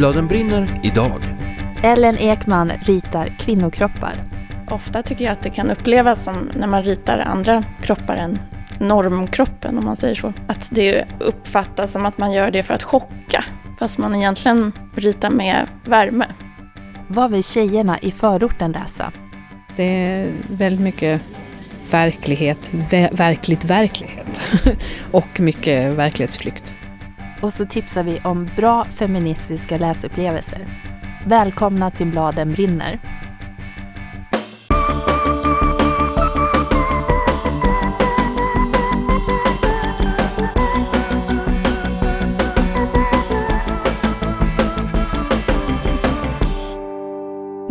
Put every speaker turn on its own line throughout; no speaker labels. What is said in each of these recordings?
Bladen brinner idag.
Ellen Ekman ritar kvinnokroppar.
Ofta tycker jag att det kan upplevas som när man ritar andra kroppar än normkroppen om man säger så. Att det uppfattas som att man gör det för att chocka fast man egentligen ritar med värme.
Vad vill tjejerna i förorten läsa?
Det är väldigt mycket verklighet, ver verkligt verklighet och mycket verklighetsflykt.
Och så tipsar vi om bra feministiska läsupplevelser. Välkomna till Bladen brinner.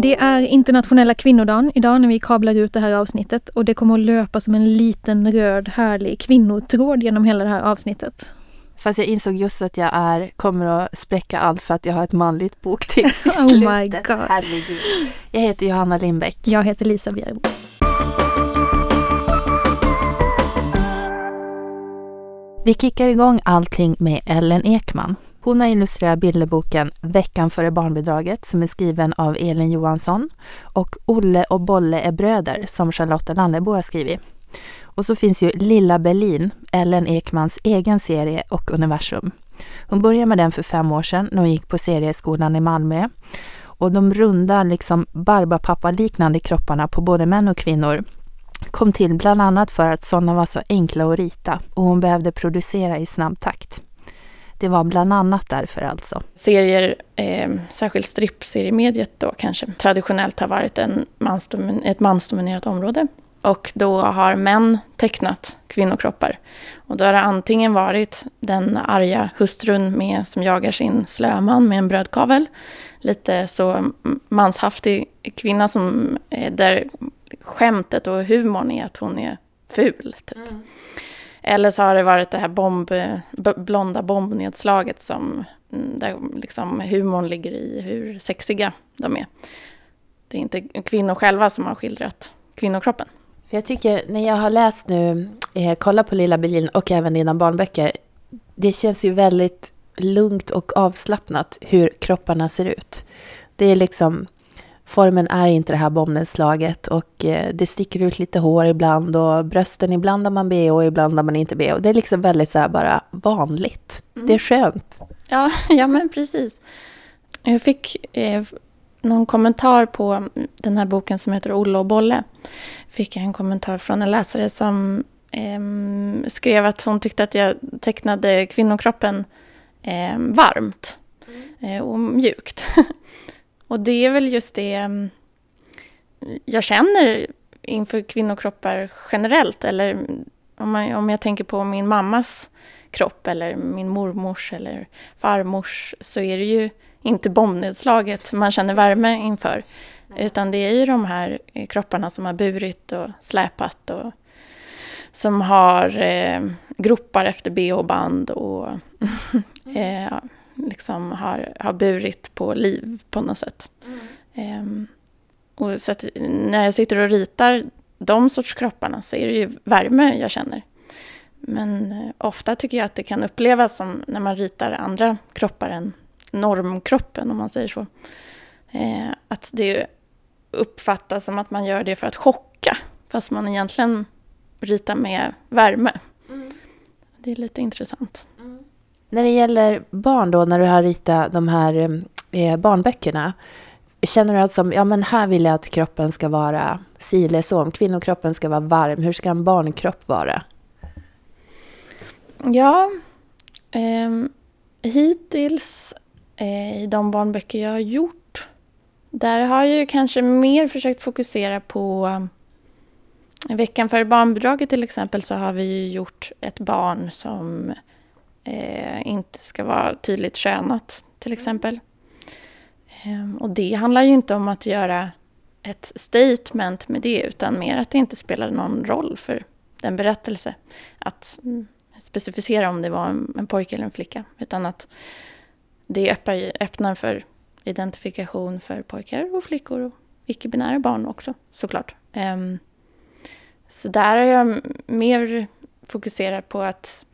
Det är internationella kvinnodagen idag när vi kablar ut det här avsnittet och det kommer att löpa som en liten röd härlig kvinnotråd genom hela det här avsnittet.
Fast jag insåg just att jag är, kommer att spräcka allt för att jag har ett manligt boktips i
Oh
slutet.
my God.
Herregud. Jag heter Johanna Lindbäck.
Jag heter Lisa Bjerbo.
Vi kickar igång allting med Ellen Ekman. Hon har illustrerat bilderboken Veckan före barnbidraget som är skriven av Elin Johansson och Olle och Bolle är bröder som Charlotta Landebo har skrivit. Och så finns ju Lilla Berlin, Ellen Ekmans egen serie och universum. Hon började med den för fem år sedan när hon gick på serieskolan i Malmö. Och de runda, liksom Barbapapa-liknande kropparna på både män och kvinnor kom till bland annat för att sådana var så enkla att rita och hon behövde producera i snabb takt. Det var bland annat därför alltså.
Serier, eh, särskilt strippseriemediet då kanske, traditionellt har varit en mansdomin- ett mansdominerat område. Och då har män tecknat kvinnokroppar. Och då har det antingen varit den arga hustrun med, som jagar sin slöman med en brödkavel. Lite så manshaftig kvinna som, eh, där skämtet och humorn är att hon är ful. Typ. Eller så har det varit det här bomb, blonda bombnedslaget som, mm, där liksom humorn ligger i hur sexiga de är. Det är inte kvinnor själva som har skildrat kvinnokroppen.
För jag tycker, när jag har läst nu, eh, kolla på Lilla Berlin och även dina barnböcker, det känns ju väldigt lugnt och avslappnat hur kropparna ser ut. Det är liksom, formen är inte det här bombnedslaget och eh, det sticker ut lite hår ibland och brösten, ibland har man bh och ibland har man inte bh. Det är liksom väldigt så här bara vanligt. Det är skönt.
Ja, ja men precis. Jag fick eh, någon kommentar på den här boken som heter Olle och Bolle. Fick jag en kommentar från en läsare som eh, skrev att hon tyckte att jag tecknade kvinnokroppen eh, varmt eh, och mjukt. och det är väl just det eh, jag känner inför kvinnokroppar generellt. Eller om, man, om jag tänker på min mammas kropp eller min mormors eller farmors så är det ju inte bombnedslaget man känner värme inför. Utan det är ju de här eh, kropparna som har burit och släpat och som har eh, gropar efter bh-band och eh, liksom har, har burit på liv på något sätt. Ehm, och så när jag sitter och ritar de sorts kropparna så är det ju värme jag känner. Men eh, ofta tycker jag att det kan upplevas som när man ritar andra kroppar än normkroppen, om man säger så. Eh, att det uppfattas som att man gör det för att chocka, fast man egentligen ritar med värme. Det är lite intressant.
När det gäller barn då, när du har ritat de här eh, barnböckerna, känner du att som, ja men här vill jag att kroppen ska vara si eller så, om kvinnokroppen ska vara varm, hur ska en barnkropp vara?
Ja, ehm, hittills eh, i de barnböcker jag har gjort, där har jag ju kanske mer försökt fokusera på eh, Veckan före barnbidraget till exempel så har vi ju gjort ett barn som eh, inte ska vara tydligt könat till exempel. Ehm, och det handlar ju inte om att göra ett statement med det utan mer att det inte spelar någon roll för den berättelse. Att mm, specificera om det var en, en pojke eller en flicka. Utan att det öppnar, för identifikation för pojkar och flickor och icke-binära barn också såklart. Ehm, så där har jag mer fokuserat på att,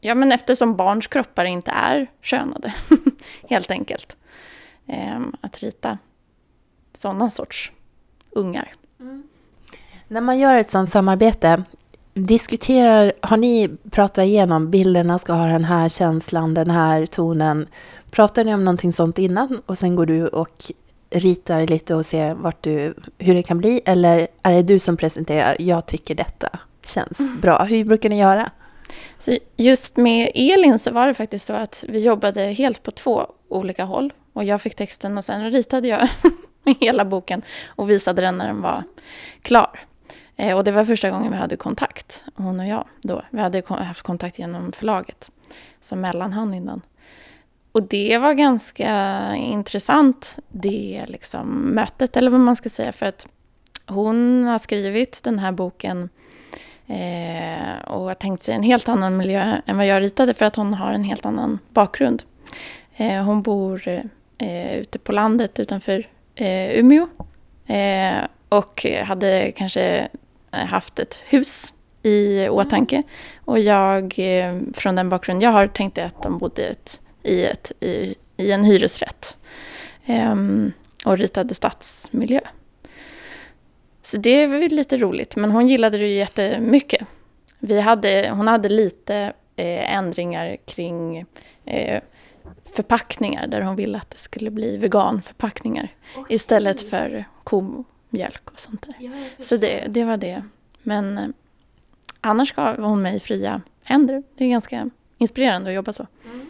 ja men eftersom barns kroppar inte är könade, helt enkelt. Ehm, att rita sådana sorts ungar. Mm.
När man gör ett sådant samarbete, diskuterar, har ni pratat igenom bilderna ska ha den här känslan, den här tonen? Pratar ni om någonting sånt innan och sen går du och ritar lite och ser vart du, hur det kan bli? Eller är det du som presenterar, jag tycker detta känns bra. Hur brukar ni göra?
Så just med Elin så var det faktiskt så att vi jobbade helt på två olika håll. Och jag fick texten och sen ritade jag hela boken och visade den när den var klar. Eh, och det var första gången vi hade kontakt, hon och jag då. Vi hade haft kontakt genom förlaget som mellanhand innan. Och det var ganska intressant, det liksom mötet, eller vad man ska säga, för att hon har skrivit den här boken eh, och har tänkt sig en helt annan miljö än vad jag ritade, för att hon har en helt annan bakgrund. Eh, hon bor eh, ute på landet utanför eh, Umeå eh, och hade kanske haft ett hus i åtanke. Och jag, eh, från den bakgrund jag har, tänkte att de bodde ett, i, ett, i, i en hyresrätt um, och ritade stadsmiljö. Så det var lite roligt, men hon gillade det jättemycket. Vi hade, hon hade lite eh, ändringar kring eh, förpackningar där hon ville att det skulle bli veganförpackningar okay. istället för komjölk och sånt där. Ja, så det, det var det. Men eh, annars gav hon mig fria händer. Det är ganska inspirerande att jobba så. Mm.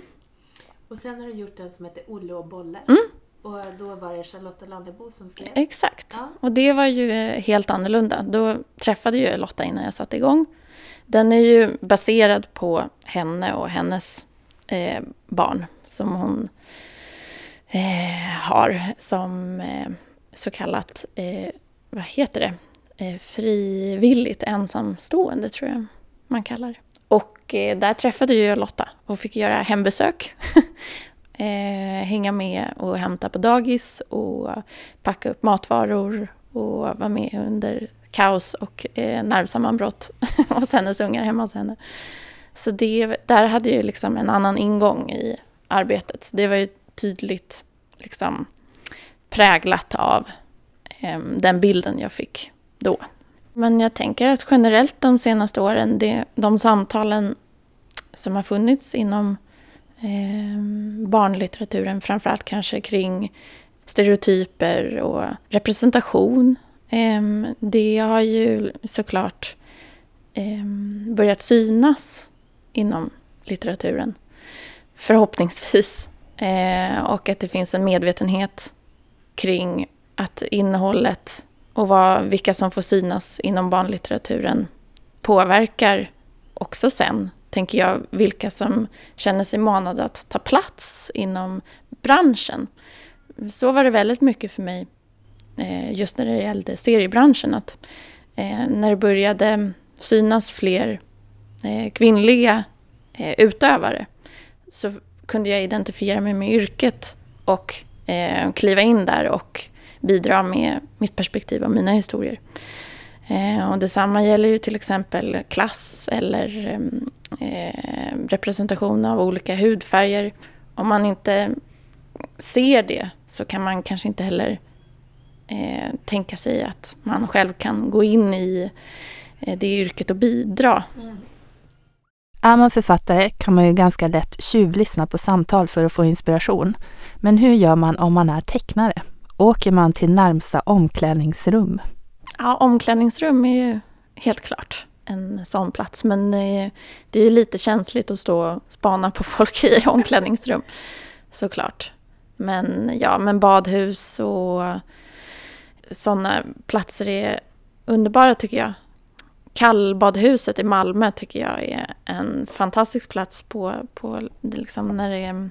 Och sen har du gjort en som heter Olle och Bolle.
Mm.
Och då var det Charlotta Landebo som skrev?
Exakt. Ja. Och det var ju eh, helt annorlunda. Då träffade jag Lotta innan jag satte igång. Den är ju baserad på henne och hennes eh, barn som hon eh, har som eh, så kallat, eh, vad heter det, eh, frivilligt ensamstående tror jag man kallar det. Och eh, där träffade jag Lotta och fick göra hembesök. Eh, hänga med och hämta på dagis och packa upp matvaror och vara med under kaos och eh, nervsammanbrott hos hennes ungar hemma hos henne. Så det, där hade jag liksom en annan ingång i arbetet. Det var ju tydligt liksom präglat av eh, den bilden jag fick då. Men jag tänker att generellt de senaste åren, det, de samtalen som har funnits inom eh, barnlitteraturen, framförallt kanske kring stereotyper och representation, eh, det har ju såklart eh, börjat synas inom litteraturen. Förhoppningsvis. Eh, och att det finns en medvetenhet kring att innehållet och vad, vilka som får synas inom barnlitteraturen påverkar också sen, tänker jag, vilka som känner sig manade att ta plats inom branschen. Så var det väldigt mycket för mig eh, just när det gällde seriebranschen. Att eh, när det började synas fler eh, kvinnliga utövare så kunde jag identifiera mig med yrket och kliva in där och bidra med mitt perspektiv och mina historier. Eh, och detsamma gäller ju till exempel klass eller eh, representation av olika hudfärger. Om man inte ser det så kan man kanske inte heller eh, tänka sig att man själv kan gå in i eh, det yrket och bidra. Mm.
Är man författare kan man ju ganska lätt tjuvlyssna på samtal för att få inspiration. Men hur gör man om man är tecknare? Åker man till närmsta omklädningsrum?
Ja, omklädningsrum är ju helt klart en sån plats. Men eh, det är ju lite känsligt att stå och spana på folk i omklädningsrum. Såklart. Men ja, men badhus och sådana platser är underbara tycker jag. Kallbadhuset i Malmö tycker jag är en fantastisk plats på, på liksom när det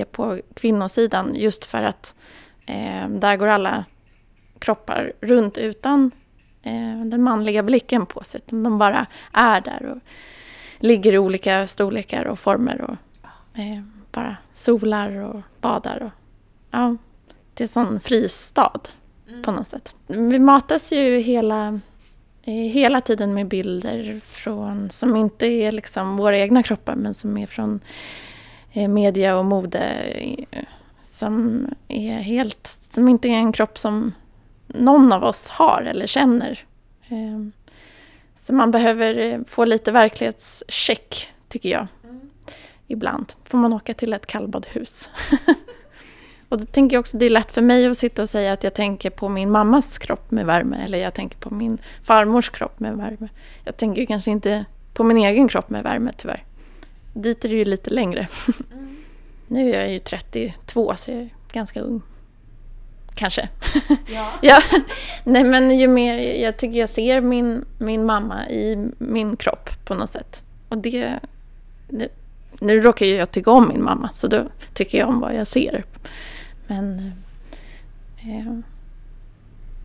är på kvinnosidan. Just för att eh, där går alla kroppar runt utan eh, den manliga blicken på sig. De bara är där och ligger i olika storlekar och former och eh, bara solar och badar. Och, ja, det är en sån fristad mm. på något sätt. Vi matas ju hela hela tiden med bilder från, som inte är liksom våra egna kroppar men som är från eh, media och mode som är helt, som inte är en kropp som någon av oss har eller känner. Ehm, så man behöver eh, få lite verklighetscheck, tycker jag. Mm. Ibland får man åka till ett kallbadhus. och då tänker jag också det är lätt för mig att sitta och säga att jag tänker på min mammas kropp med värme eller jag tänker på min farmors kropp med värme. Jag tänker kanske inte på min egen kropp med värme tyvärr. Dit är det ju lite längre. Mm. Nu är jag ju 32 så jag är ganska ung. Kanske. Ja. ja. Nej men ju mer, jag tycker jag ser min, min mamma i min kropp på något sätt. Och det, det nu råkar ju jag tycka om min mamma så då tycker jag om vad jag ser. Men eh,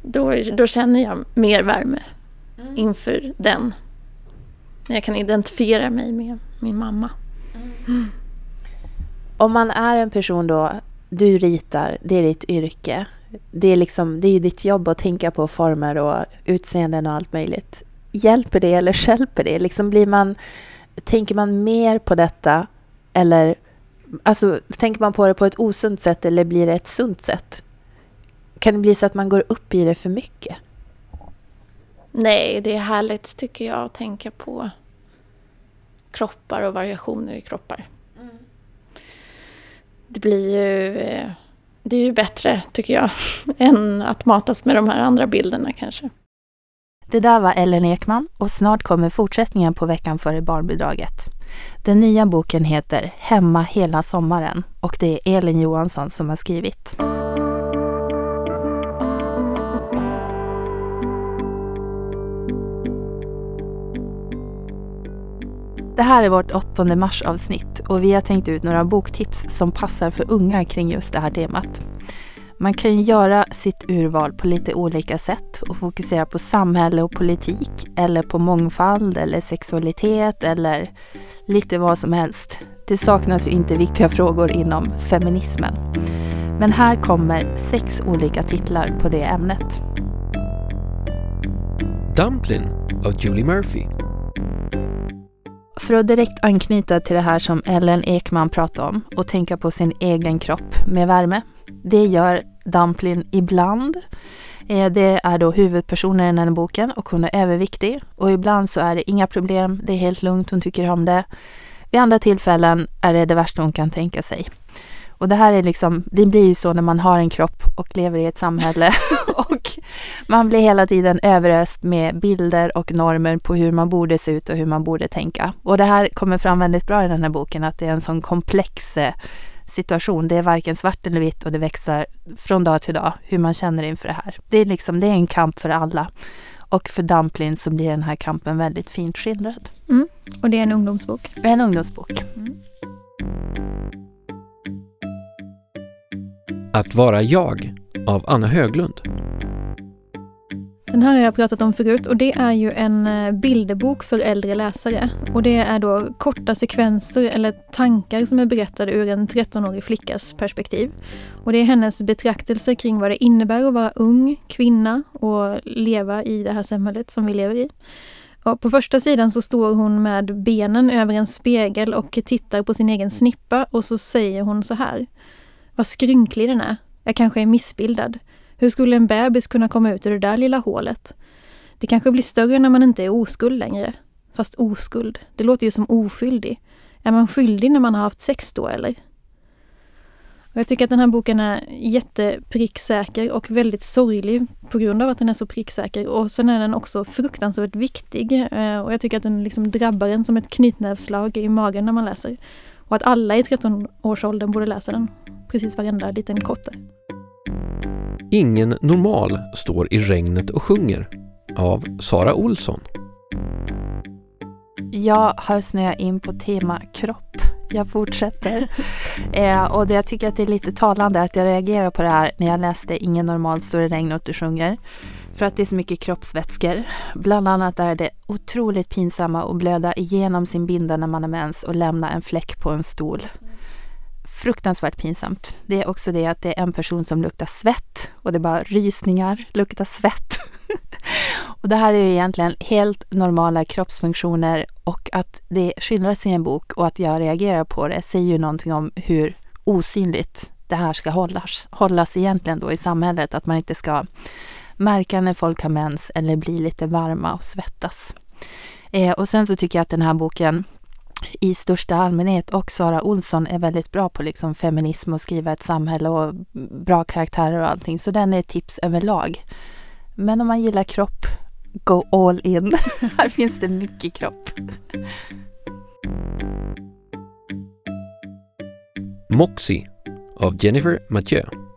då, då känner jag mer värme mm. inför den. Jag kan identifiera mig med min mamma. Mm.
Om man är en person då, du ritar, det är ditt yrke. Det är, liksom, det är ditt jobb att tänka på former och utseenden och allt möjligt. Hjälper det eller skälper det? Liksom blir man, tänker man mer på detta eller alltså, tänker man på det på ett osunt sätt eller blir det ett sunt sätt? Kan det bli så att man går upp i det för mycket?
Nej, det är härligt tycker jag att tänka på kroppar och variationer i kroppar. Det blir ju eh, det är ju bättre, tycker jag, än att matas med de här andra bilderna kanske.
Det där var Ellen Ekman och snart kommer fortsättningen på veckan före barnbidraget. Den nya boken heter Hemma hela sommaren och det är Elin Johansson som har skrivit. Det här är vårt 8 mars avsnitt och vi har tänkt ut några boktips som passar för unga kring just det här temat. Man kan ju göra sitt urval på lite olika sätt och fokusera på samhälle och politik eller på mångfald eller sexualitet eller lite vad som helst. Det saknas ju inte viktiga frågor inom feminismen. Men här kommer sex olika titlar på det ämnet.
Dumpling av Julie Murphy
för att direkt anknyta till det här som Ellen Ekman pratade om och tänka på sin egen kropp med värme. Det gör Dumplin ibland. Eh, det är då huvudpersonen i den här boken och hon är överviktig. Och ibland så är det inga problem, det är helt lugnt, hon tycker om det. Vid andra tillfällen är det det värsta hon kan tänka sig. Och det här är liksom, det blir ju så när man har en kropp och lever i ett samhälle och man blir hela tiden överöst med bilder och normer på hur man borde se ut och hur man borde tänka. Och det här kommer fram väldigt bra i den här boken, att det är en sån komplex eh, situation. Det är varken svart eller vitt och det växlar från dag till dag hur man känner inför det här. Det är liksom, det är en kamp för alla. Och för Dumplin så blir den här kampen väldigt fint skildrad.
Mm. Och det är en ungdomsbok?
En ungdomsbok. Mm.
Att vara jag av Anna Höglund.
Den här har jag pratat om förut och det är ju en eh, bilderbok för äldre läsare. Och det är då korta sekvenser eller tankar som är berättade ur en 13-årig flickas perspektiv. Och det är hennes betraktelser kring vad det innebär att vara ung kvinna och leva i det här samhället som vi lever i. Och på första sidan så står hon med benen över en spegel och tittar på sin egen snippa och så säger hon så här. Vad skrynklig den är. Jag kanske är missbildad. Hur skulle en bebis kunna komma ut ur det där lilla hålet? Det kanske blir större när man inte är oskuld längre. Fast oskuld, det låter ju som oskyldig. Är man skyldig när man har haft sex då eller? Och jag tycker att den här boken är jättepricksäker och väldigt sorglig på grund av att den är så pricksäker. Och sen är den också fruktansvärt viktig. Eh, och jag tycker att den liksom drabbar en som ett knytnävslag i magen när man läser. Och att alla i 13-årsåldern borde läsa den. Precis varenda liten kotte.
Ingen normal står i regnet och sjunger av Sara Olsson.
Jag har snöat in på tema kropp. Jag fortsätter. eh, och det, jag tycker att det är lite talande att jag reagerar på det här när jag läste Ingen normal står i regnet och du sjunger. För att det är så mycket kroppsvätskor. Bland annat är det otroligt pinsamma att blöda igenom sin binda när man har mens och lämna en fläck på en stol fruktansvärt pinsamt. Det är också det att det är en person som luktar svett och det är bara rysningar, luktar svett. och det här är ju egentligen helt normala kroppsfunktioner och att det skildras i en bok och att jag reagerar på det säger ju någonting om hur osynligt det här ska hållas, hållas egentligen då i samhället. Att man inte ska märka när folk har mens eller bli lite varma och svettas. Eh, och sen så tycker jag att den här boken i största allmänhet och Sara Olsson är väldigt bra på liksom feminism och skriva ett samhälle och bra karaktärer och allting. Så den är ett tips överlag. Men om man gillar kropp, go all in. Här finns det mycket kropp.
Moxie av Jennifer Mathieu.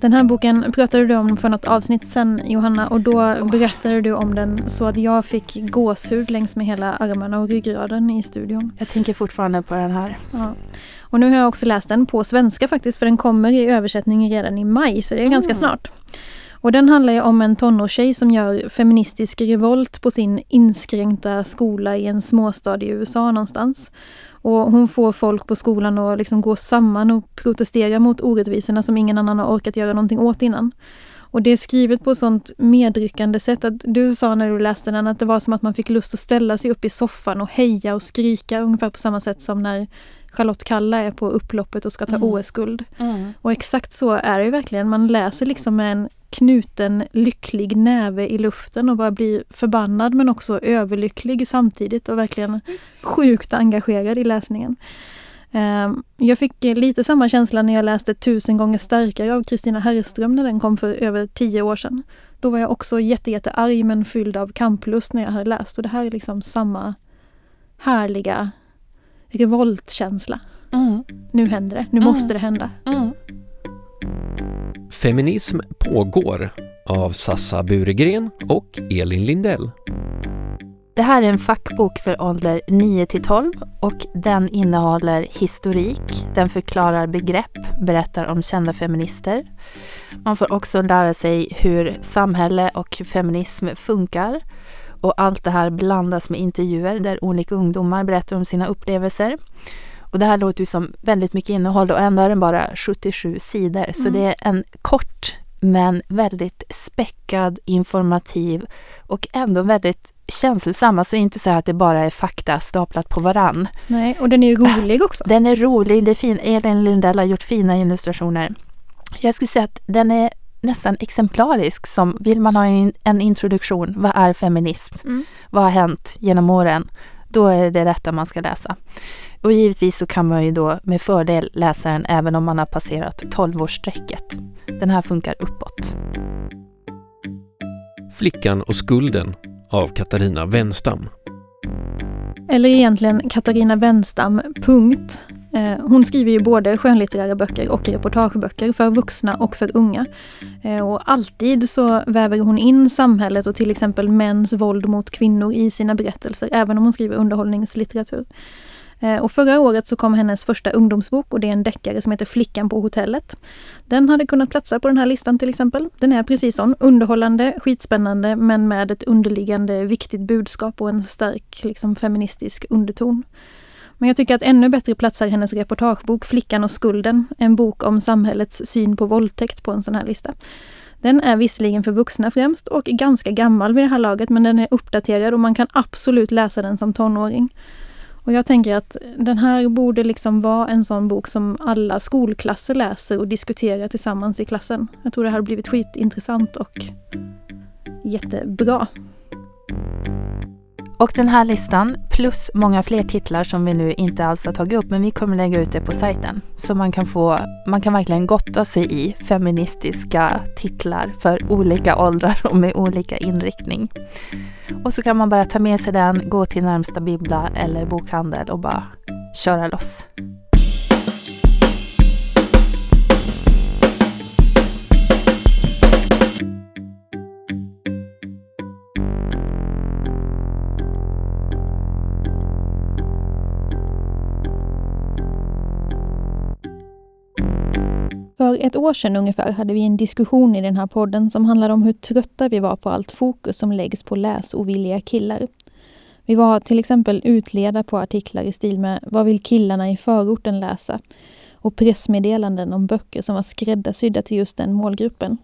Den här boken pratade du om för något avsnitt sen Johanna och då berättade du om den så att jag fick gåshud längs med hela armarna och ryggraden i studion.
Jag tänker fortfarande på den här.
Ja. Och nu har jag också läst den på svenska faktiskt för den kommer i översättning redan i maj så det är mm. ganska snart. Och den handlar ju om en tonårstjej som gör feministisk revolt på sin inskränkta skola i en småstad i USA någonstans. Och hon får folk på skolan att liksom gå samman och protestera mot orättvisorna som ingen annan har orkat göra någonting åt innan. Och det är skrivet på ett sånt medryckande sätt att du sa när du läste den att det var som att man fick lust att ställa sig upp i soffan och heja och skrika ungefär på samma sätt som när Charlotte Kalla är på upploppet och ska ta mm. OS-guld. Mm. Och exakt så är det verkligen. Man läser liksom med en knuten lycklig näve i luften och bara blir förbannad men också överlycklig samtidigt och verkligen sjukt engagerad i läsningen. Ehm, jag fick lite samma känsla när jag läste Tusen gånger starkare av Kristina Herrström när den kom för över tio år sedan. Då var jag också jätte, jätte arg men fylld av kamplust när jag hade läst och det här är liksom samma härliga revoltkänsla. Mm. Nu händer det, nu mm. måste det hända. Mm.
Feminism pågår av Sassa Buregren och Elin Lindell.
Det här är en fackbok för ålder 9 till 12 och den innehåller historik, den förklarar begrepp, berättar om kända feminister. Man får också lära sig hur samhälle och feminism funkar och allt det här blandas med intervjuer där olika ungdomar berättar om sina upplevelser. Och det här låter ju som väldigt mycket innehåll och ändå är den bara 77 sidor. Mm. Så det är en kort men väldigt späckad, informativ och ändå väldigt känslosam. Alltså inte så att det bara är fakta staplat på varann.
Nej, och den är rolig också.
Den är rolig, det är fin. Elin Lindell har gjort fina illustrationer. Jag skulle säga att den är nästan exemplarisk som vill man ha en, en introduktion. Vad är feminism? Mm. Vad har hänt genom åren? Då är det detta man ska läsa. Och givetvis så kan man ju då med fördel läsa den även om man har passerat 12-årsstrecket. Den här funkar uppåt.
Flickan och skulden av Katarina Wenstam.
Eller egentligen Katarina Wenstam, punkt. Eh, hon skriver ju både skönlitterära böcker och reportageböcker för vuxna och för unga. Eh, och alltid så väver hon in samhället och till exempel mäns våld mot kvinnor i sina berättelser, även om hon skriver underhållningslitteratur. Eh, och förra året så kom hennes första ungdomsbok och det är en deckare som heter Flickan på hotellet. Den hade kunnat platsa på den här listan till exempel. Den är precis sån, underhållande, skitspännande men med ett underliggande viktigt budskap och en stark liksom, feministisk underton. Men jag tycker att ännu bättre platsar hennes reportagebok Flickan och skulden, en bok om samhällets syn på våldtäkt på en sån här lista. Den är visserligen för vuxna främst och ganska gammal vid det här laget men den är uppdaterad och man kan absolut läsa den som tonåring. Och jag tänker att den här borde liksom vara en sån bok som alla skolklasser läser och diskuterar tillsammans i klassen. Jag tror det här har blivit skitintressant och jättebra.
Och den här listan, plus många fler titlar som vi nu inte alls har tagit upp, men vi kommer lägga ut det på sajten. Så man kan, få, man kan verkligen gotta sig i feministiska titlar för olika åldrar och med olika inriktning. Och så kan man bara ta med sig den, gå till närmsta bibbla eller bokhandel och bara köra loss.
Ett år sedan ungefär hade vi en diskussion i den här podden som handlade om hur trötta vi var på allt fokus som läggs på läsovilliga killar. Vi var till exempel utleda på artiklar i stil med Vad vill killarna i förorten läsa? och pressmeddelanden om böcker som var skräddarsydda till just den målgruppen.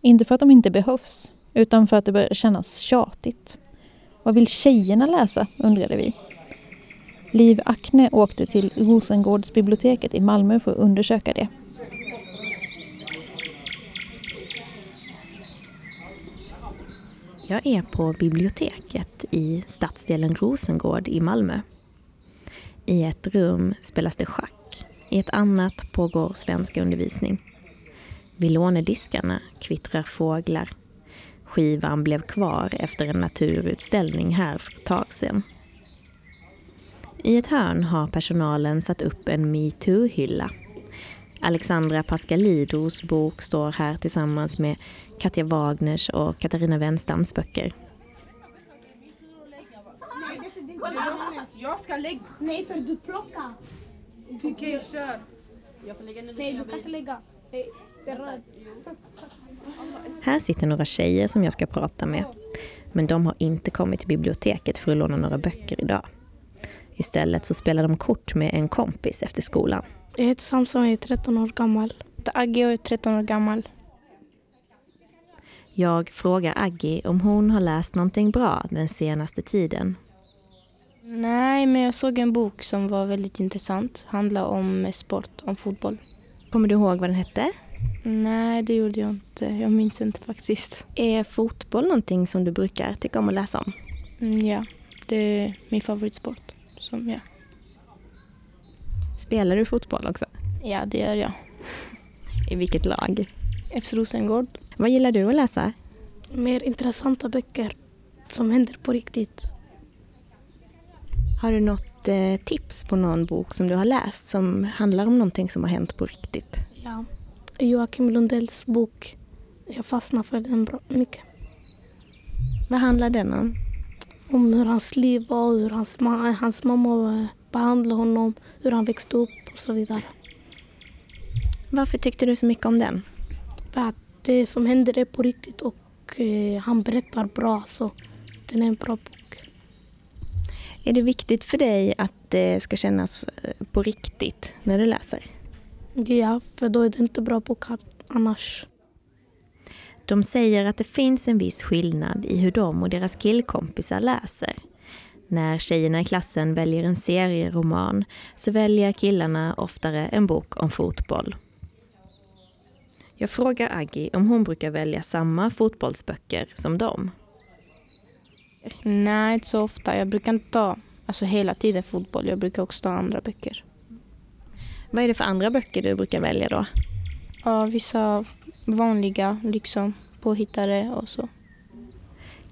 Inte för att de inte behövs, utan för att det började kännas tjatigt. Vad vill tjejerna läsa? undrade vi. Liv Akne åkte till Rosengårdsbiblioteket i Malmö för att undersöka det.
Jag är på biblioteket i stadsdelen Rosengård i Malmö. I ett rum spelas det schack. I ett annat pågår svenska undervisning. Vid lånediskarna kvittrar fåglar. Skivan blev kvar efter en naturutställning här för ett tag sedan. I ett hörn har personalen satt upp en metoo-hylla. Alexandra Pascalidos bok står här tillsammans med Katja Wagners och Katarina Wenstams böcker.
Jag ska lägga...
Nej, för du plockar.
Okej, kör.
Nej, du kan inte lägga.
Här sitter några tjejer som jag ska prata med. Men de har inte kommit till biblioteket för att låna några böcker idag. Istället så spelar de kort med en kompis efter skolan.
Jag heter Samson och är 13 år gammal.
Agge och är 13 år gammal.
Jag frågar Aggie om hon har läst någonting bra den senaste tiden.
Nej, men jag såg en bok som var väldigt intressant. Handlade om sport, om fotboll.
Kommer du ihåg vad den hette?
Nej, det gjorde jag inte. Jag minns inte faktiskt.
Är fotboll någonting som du brukar tycka om att läsa om?
Mm, ja, det är min favoritsport. Som, ja.
Spelar du fotboll också?
ja, det gör jag.
I vilket lag?
FC Rosengård.
Vad gillar du att läsa?
Mer intressanta böcker som händer på riktigt.
Har du något eh, tips på någon bok som du har läst som handlar om någonting som har hänt på riktigt?
Ja. Joakim Lundells bok. Jag fastnar för den bra, mycket.
Vad handlar den om?
Om hur hans liv var, hur hans, ma- hans mamma eh, behandlade honom, hur han växte upp och så vidare.
Varför tyckte du så mycket om den?
För att det som händer är på riktigt och eh, han berättar bra så den är en bra bok.
Är det viktigt för dig att det ska kännas eh, på riktigt när du läser?
Ja, för då är det inte bra bok annars.
De säger att det finns en viss skillnad i hur de och deras killkompisar läser. När tjejerna i klassen väljer en serieroman så väljer killarna oftare en bok om fotboll. Jag frågar Aggie om hon brukar välja samma fotbollsböcker som dem.
Nej, inte så ofta. Jag brukar inte ta alltså, hela tiden fotboll. Jag brukar också ta andra böcker.
Vad är det för andra böcker du brukar välja då?
Ja, vissa vanliga, liksom påhittade och så.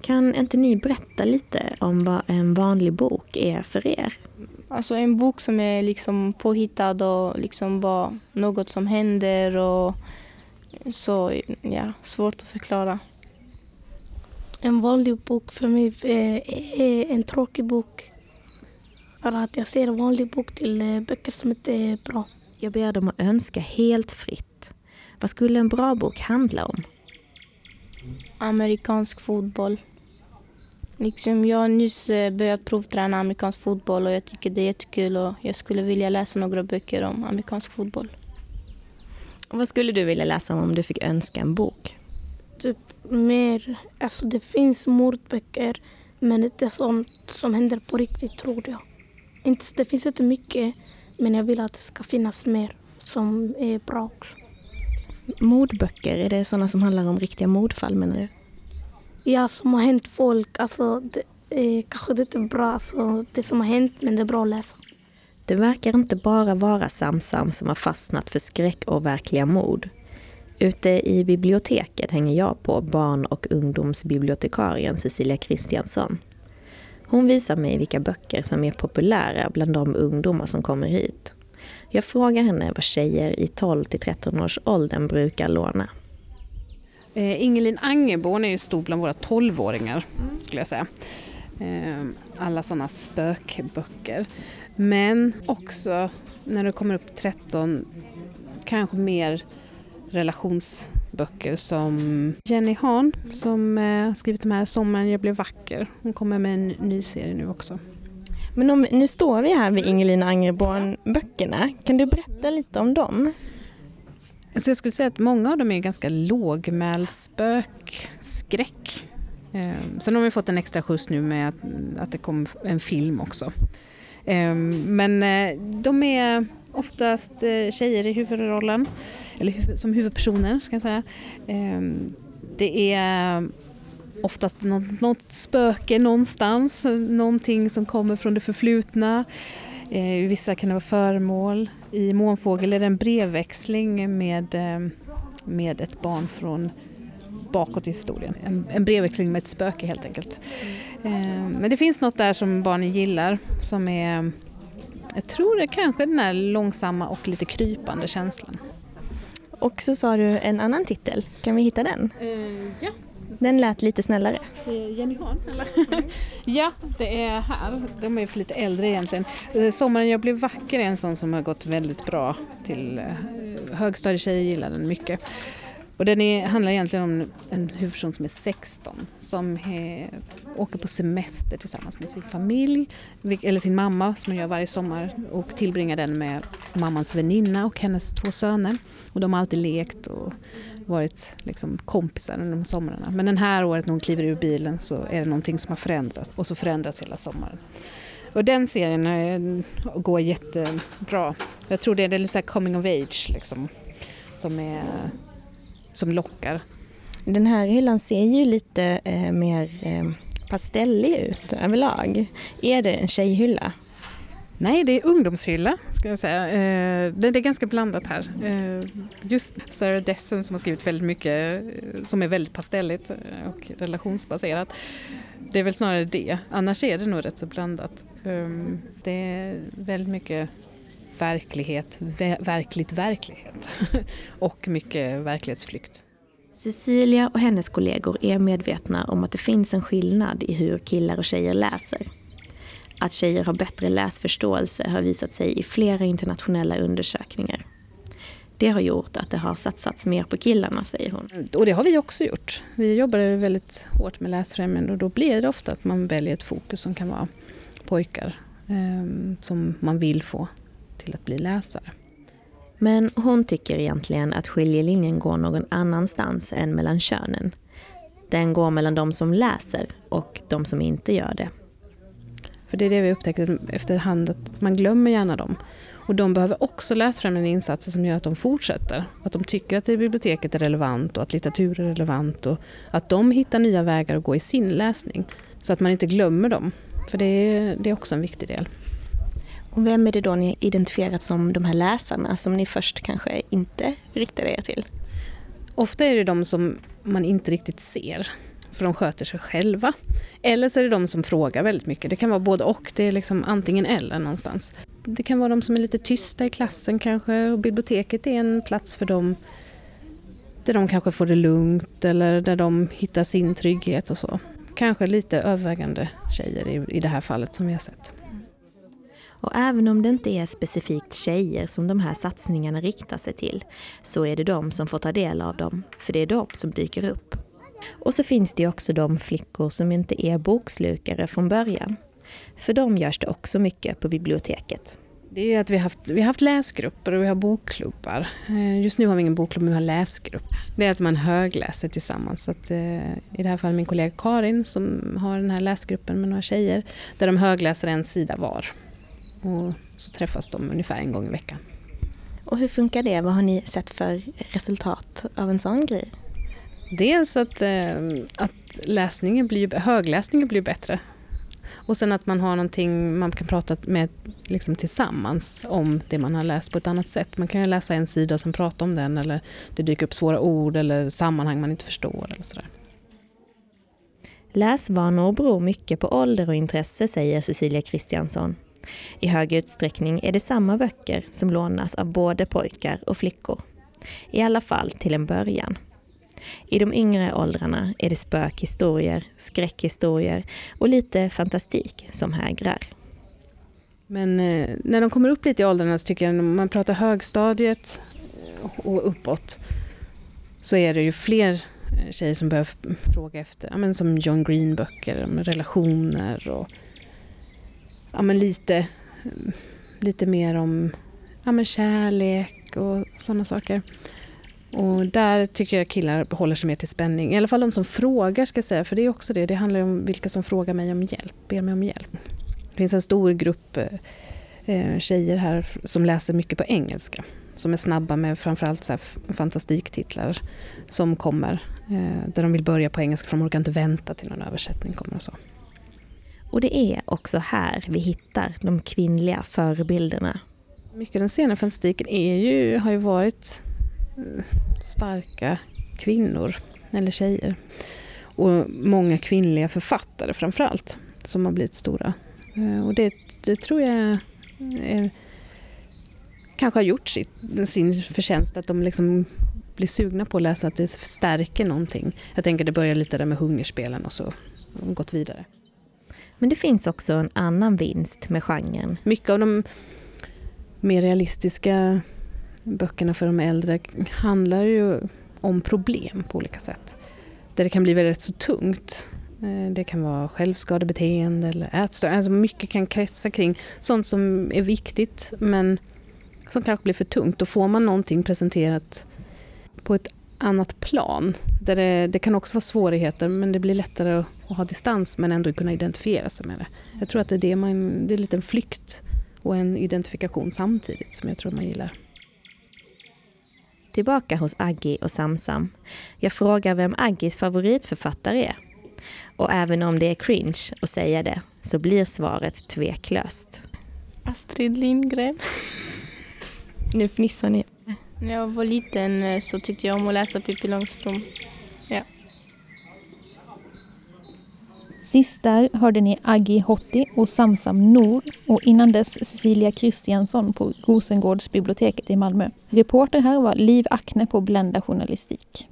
Kan inte ni berätta lite om vad en vanlig bok är för er?
Alltså en bok som är liksom påhittad och liksom bara något som händer och så, ja, svårt att förklara.
En vanlig bok för mig eh, är en tråkig bok. För att jag ser en vanlig bok till eh, böcker som inte är bra.
Jag ber dem att önska helt fritt. Vad skulle en bra bok handla om?
Amerikansk fotboll. Liksom jag har nyss eh, börjat provträna amerikansk fotboll och jag tycker det är jättekul och jag skulle vilja läsa några böcker om amerikansk fotboll.
Vad skulle du vilja läsa om om du fick önska en bok?
Typ mer, alltså det finns mordböcker men inte sånt som händer på riktigt tror jag. Inte, det finns inte mycket men jag vill att det ska finnas mer som är bra också.
Mordböcker, är det sådana som handlar om riktiga mordfall menar du?
Ja, som har hänt folk. Alltså, det, eh, kanske det inte är bra, alltså, det som har hänt, men det är bra att läsa.
Det verkar inte bara vara Samsam som har fastnat för skräck och verkliga mord. Ute i biblioteket hänger jag på barn och ungdomsbibliotekarien Cecilia Kristiansson. Hon visar mig vilka böcker som är populära bland de ungdomar som kommer hit. Jag frågar henne vad tjejer i 12 till 13 års åldern brukar låna.
Eh, Ingelin Angerborn är ju stor bland våra 12-åringar skulle jag säga. Eh, alla sådana spökböcker. Men också när du kommer upp till 13 kanske mer relationsböcker som Jenny Hahn som eh, skrivit de här Sommaren jag blev vacker. Hon kommer med en ny serie nu också.
Men om, nu står vi här vid Ingelin Angerborn-böckerna. Kan du berätta lite om dem?
Så jag skulle säga att många av dem är ganska lågmäld spökskräck. Ehm, sen har vi fått en extra skjuts nu med att, att det kom en film också. Ehm, men eh, de är oftast eh, tjejer i huvudrollen, eller som huvudpersoner ska jag säga. Ehm, det är oftast något, något spöke någonstans, någonting som kommer från det förflutna. Eh, I vissa kan det vara föremål. I Månfågel är det en brevväxling med, eh, med ett barn från bakåt i historien. En, en brevväxling med ett spöke helt enkelt. Eh, Men det finns något där som barnen gillar som är, jag tror det är kanske den här långsamma och lite krypande känslan.
Och så sa du en annan titel. Kan vi hitta den?
ja,
Den lät lite snällare.
Jenny Hahn eller? ja, det är här. De är för lite äldre egentligen. Eh, Sommaren jag blev vacker är en sån som har gått väldigt bra till eh, högstadietjejer gillar den mycket. Och den är, handlar egentligen om en huvudperson som är 16 som är, åker på semester tillsammans med sin familj, eller sin mamma som hon gör varje sommar och tillbringar den med mammans väninna och hennes två söner. Och de har alltid lekt och varit liksom kompisar under de somrarna. Men den här året när hon kliver ur bilen så är det någonting som har förändrats och så förändras hela sommaren. Och den serien går jättebra. Jag tror det är, det är lite så här coming of age liksom, som, är, som lockar.
Den här hyllan ser ju lite eh, mer eh, pastellig ut överlag. Är det en tjejhylla?
Nej, det är ungdomshylla ska jag säga. Eh, det är ganska blandat här. Eh, just Sarah Dessen som har skrivit väldigt mycket eh, som är väldigt pastelligt och relationsbaserat. Det är väl snarare det. Annars är det nog rätt så blandat. Ehm, det är väldigt mycket verklighet, ver- verkligt verklighet och mycket verklighetsflykt.
Cecilia och hennes kollegor är medvetna om att det finns en skillnad i hur killar och tjejer läser. Att tjejer har bättre läsförståelse har visat sig i flera internationella undersökningar. Det har gjort att det har satsats mer på killarna, säger hon.
Och det har vi också gjort. Vi jobbar väldigt hårt med läsfrämjande och då blir det ofta att man väljer ett fokus som kan vara pojkar eh, som man vill få till att bli läsare.
Men hon tycker egentligen att skiljelinjen går någon annanstans än mellan könen. Den går mellan de som läser och de som inte gör det.
För det är det vi upptäcker efterhand att man glömmer gärna dem. Och de behöver också läsfrämjande insatser som gör att de fortsätter. Att de tycker att det biblioteket är relevant och att litteratur är relevant och att de hittar nya vägar att gå i sin läsning. Så att man inte glömmer dem. För det är, det är också en viktig del.
Och vem är det då ni identifierat som de här läsarna som ni först kanske inte riktade er till?
Ofta är det de som man inte riktigt ser, för de sköter sig själva. Eller så är det de som frågar väldigt mycket. Det kan vara både och, det är liksom antingen eller någonstans. Det kan vara de som är lite tysta i klassen kanske och biblioteket är en plats för dem där de kanske får det lugnt eller där de hittar sin trygghet och så. Kanske lite övervägande tjejer i, i det här fallet som vi har sett.
Och även om det inte är specifikt tjejer som de här satsningarna riktar sig till, så är det de som får ta del av dem, för det är de som dyker upp. Och så finns det ju också de flickor som inte är bokslukare från början. För dem görs det också mycket på biblioteket.
Det är ju att vi har haft, vi har haft läsgrupper och vi har bokklubbar. Eh, just nu har vi ingen bokklubb, men vi har läsgrupp. Det är att man högläser tillsammans. Så att, eh, I det här fallet min kollega Karin som har den här läsgruppen med några tjejer. Där de högläser en sida var. Och så träffas de ungefär en gång i veckan.
Och hur funkar det? Vad har ni sett för resultat av en sån grej?
Dels att, eh, att läsningen blir, högläsningen blir bättre. Och sen att man har någonting man kan prata med liksom tillsammans om det man har läst på ett annat sätt. Man kan ju läsa en sida som pratar om den eller det dyker upp svåra ord eller sammanhang man inte förstår eller sådär.
Läsvanor beror mycket på ålder och intresse, säger Cecilia Kristiansson. I hög utsträckning är det samma böcker som lånas av både pojkar och flickor. I alla fall till en början. I de yngre åldrarna är det spökhistorier, skräckhistorier och lite fantastik som hägrar.
Men eh, när de kommer upp lite i åldrarna så tycker jag när man pratar högstadiet och uppåt så är det ju fler eh, tjejer som börjar fråga efter, ja, men som John Green-böcker om relationer och ja, men lite, lite mer om ja, men kärlek och sådana saker. Och där tycker jag killar håller sig mer till spänning. I alla fall de som frågar ska jag säga, för det är också det. Det handlar om vilka som frågar mig om hjälp, ber mig om hjälp. Det finns en stor grupp eh, eh tjejer här som läser mycket på engelska. Som är snabba med framförallt så här fantastiktitlar som kommer. Eh, där de vill börja på engelska för de orkar inte vänta till någon översättning kommer och så.
Och det är också här vi hittar de kvinnliga förebilderna.
Mycket den sena fantastiken är ju, har ju varit mm, starka kvinnor eller tjejer. Och många kvinnliga författare framförallt som har blivit stora. Eh, och det, det tror jag är, kanske har gjort sitt, sin förtjänst, att de liksom blir sugna på att läsa, att det stärker någonting. Jag tänker det börjar lite där med hungerspelen och så har gått vidare.
Men det finns också en annan vinst med genren.
Mycket av de mer realistiska böckerna för de äldre handlar ju om problem på olika sätt. Där det kan bli väldigt så tungt. Eh, det kan vara självskadebeteende eller ätstörningar. Alltså mycket kan kretsa kring sånt som är viktigt men som kanske blir för tungt. Då får man någonting presenterat på ett annat plan. Där det, det kan också vara svårigheter men det blir lättare att, att, ha distans men ändå kunna identifiera sig med det. Jag tror att det är, det man, det är lite en flykt och en identifikation samtidigt som jag tror man gillar.
Tillbaka hos Aggi och Samsam. Jag frågar vem Aggis favoritförfattare är. Och även om det är cringe att säga det så blir svaret tveklöst.
Astrid Lindgren.
Nu fnissar ni.
När jag var liten eh, så tyckte jag om att läsa Pippi Långstrump. Ja.
Sist där hörde ni Aggi Hotti och Samsam Nor och innan dess Cecilia Kristiansson på Rosengårdsbiblioteket i Malmö. Reporter här var Liv Akne på Blenda Journalistik.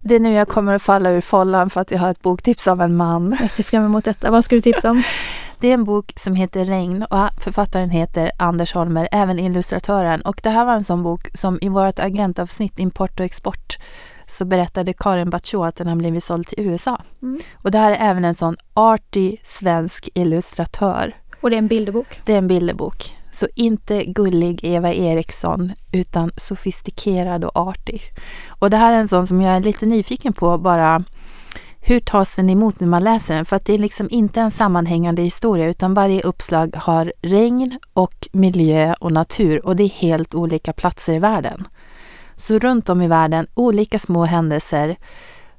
Det är nu jag kommer att falla ur follan för att jag har ett boktips av en man.
Jag ser fram emot detta. Vad ska du tipsa om?
Det är en bok som heter Regn och författaren heter Anders Holmer, även illustratören. Och det här var en sån bok som i vårt agentavsnitt Import och export så berättade Karin Batcho att den har blivit såld till USA. Mm. Och det här är även en sån arty svensk illustratör.
Och det är en bilderbok?
Det är en bilderbok. Så inte gullig Eva Eriksson utan sofistikerad och artig. Och det här är en sån som jag är lite nyfiken på bara hur tas den emot när man läser den? För att det är liksom inte en sammanhängande historia utan varje uppslag har regn och miljö och natur och det är helt olika platser i världen. Så runt om i världen, olika små händelser,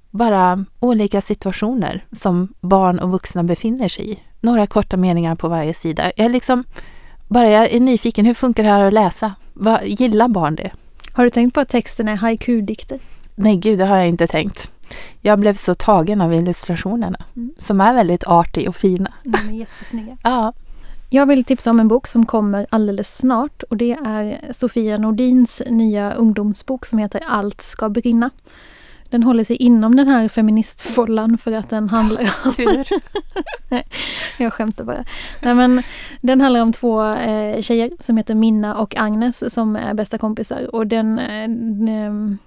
bara olika situationer som barn och vuxna befinner sig i. Några korta meningar på varje sida. Jag är liksom bara jag är nyfiken, hur funkar det här att läsa? Vad, gillar barn det?
Har du tänkt på att texten är haiku-dikter?
Nej, gud, det har jag inte tänkt. Jag blev så tagen av illustrationerna mm. som är väldigt artig och fina.
De är jättesnygga.
ja.
Jag vill tipsa om en bok som kommer alldeles snart och det är Sofia Nordins nya ungdomsbok som heter Allt ska brinna. Den håller sig inom den här feministfållan för att den handlar om...
Tur!
Nej, jag skämtar bara. Nej, men den handlar om två eh, tjejer som heter Minna och Agnes som är bästa kompisar och den, eh,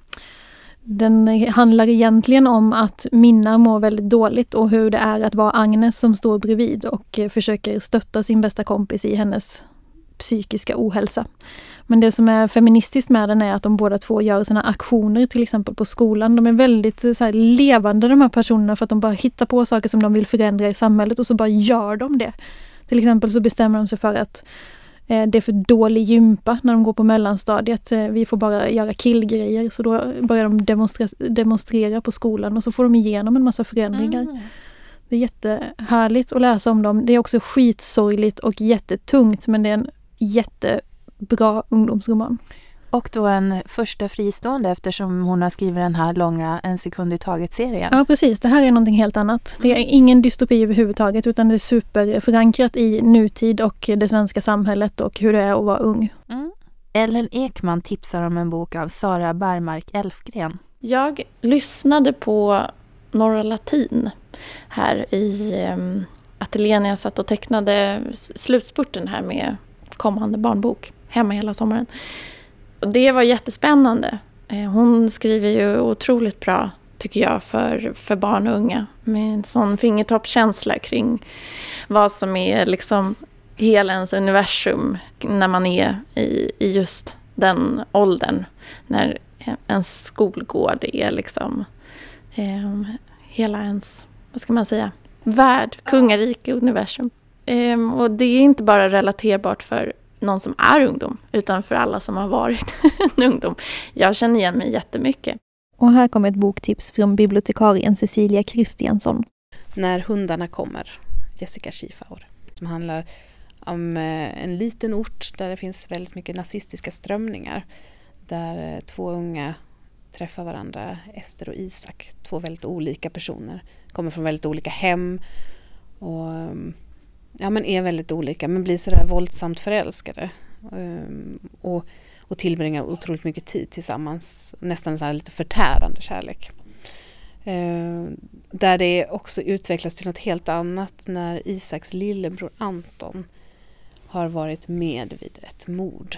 den handlar egentligen om att Minna mår väldigt dåligt och hur det är att vara Agnes som står bredvid och eh, försöker stötta sin bästa kompis i hennes psykiska ohälsa. Men det som är feministiskt med den är att de båda två gör sina aktioner till exempel på skolan. De är väldigt eh, så här, levande de här personerna för att de bara hittar på saker som de vill förändra i samhället och så bara gör de det. Till exempel så bestämmer de sig för att det är för dålig gympa när de går på mellanstadiet. Eh, vi får bara göra killgrejer. Så då börjar de demonstra demonstrera på skolan och så får de igenom en massa förändringar. Mm. Det är jättehärligt att läsa om dem. Det är också skitsorgligt och jättetungt men det är en jättebra ungdomsroman.
Och då en första fristående eftersom hon har skrivit den här långa En sekund i taget-serien.
Ja precis, det här är någonting helt annat. Det är ingen dystopi överhuvudtaget utan det är superförankrat i nutid och det svenska samhället och hur det är att vara ung.
Mm. Ellen Ekman tipsar om en bok av Sara Bergmark Elfgren.
Jag lyssnade på Norra Latin här i um, ateljén när jag satt och tecknade slutspurten här med kommande barnbok hemma hela sommaren. Och det var jättespännande. Eh, hon skriver ju otroligt bra, tycker jag, för, för barn och unga. Med en sån fingertoppskänsla kring vad som är liksom hela ens universum när man är i, i just den åldern. När en skolgård är liksom eh, hela ens, vad ska man säga, värld, kungarike, universum. Eh, och det är inte bara relaterbart för någon som är ungdom, utan för alla som har varit en ungdom. Jag känner igen mig jättemycket.
Och här kommer ett boktips från bibliotekarien Cecilia Kristiansson.
När hundarna kommer, Jessica Schiefaur, som handlar om eh, en liten ort där det finns väldigt mycket nazistiska strömningar. Där eh, två unga träffar varandra, Ester och Isak, två väldigt olika personer, kommer från väldigt olika hem och mm, ja, men är väldigt olika men blir sådär våldsamt förälskade. Um, och, och tillbringar otroligt mycket tid tillsammans, nästan så lite förtärande kärlek. Uh, där det också utvecklas till något helt annat när Isaks lillebror Anton har varit med vid ett mord.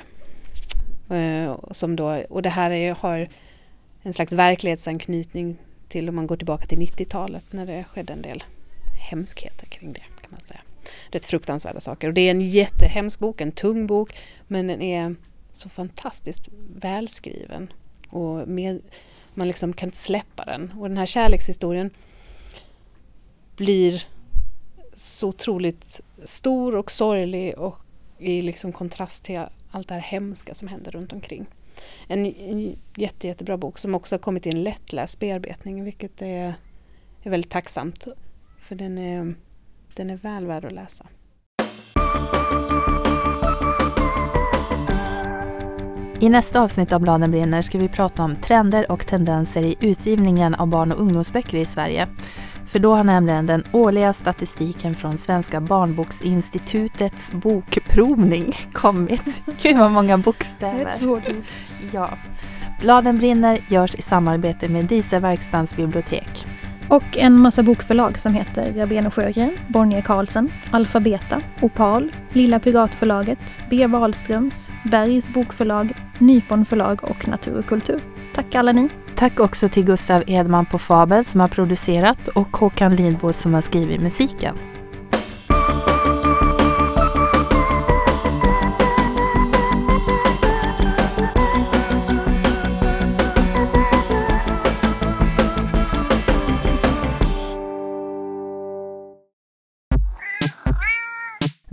Uh, som då, och det här är, har en slags verklighetsanknytning till om man går tillbaka till 90-talet när det skedde en del hemskheter kring det kan man säga. Rätt fruktansvärda saker och det är en jättehemsk bok, en tung bok men den är så fantastiskt välskriven och med, man liksom kan inte släppa den och den här kärlekshistorien blir så otroligt stor och sorglig och i liksom kontrast till allt det här hemska som händer runt omkring. En, en jätte, jättebra bok som också har kommit i en lättläst bearbetning vilket är, är väldigt tacksamt. För den är, den är väl värd att läsa.
I nästa avsnitt av Bladen brinner ska vi prata om trender och tendenser i utgivningen av barn och ungdomsböcker i Sverige. För då har nämligen den årliga statistiken från Svenska barnboksinstitutets bokprovning kommit. Gud vad många bokstäver.
Ett svårt.
Ja. Bladen brinner görs i samarbete med Dieselverkstans bibliotek.
Och en massa bokförlag som heter Rabén och Sjögren, Bonnier Carlsen, Alfabeta, Opal, Lilla Piratförlaget, B. Wahlströms, Bergs bokförlag, Nypon förlag och Natur och kultur. Tack alla ni!
Tack också till Gustav Edman på Fabel som har producerat och Håkan Lidbo som har skrivit musiken.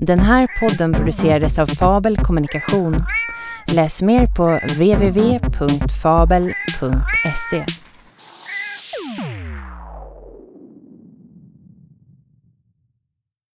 Den här podden producerades av Fabel Kommunikation. Läs mer på www.fabel.se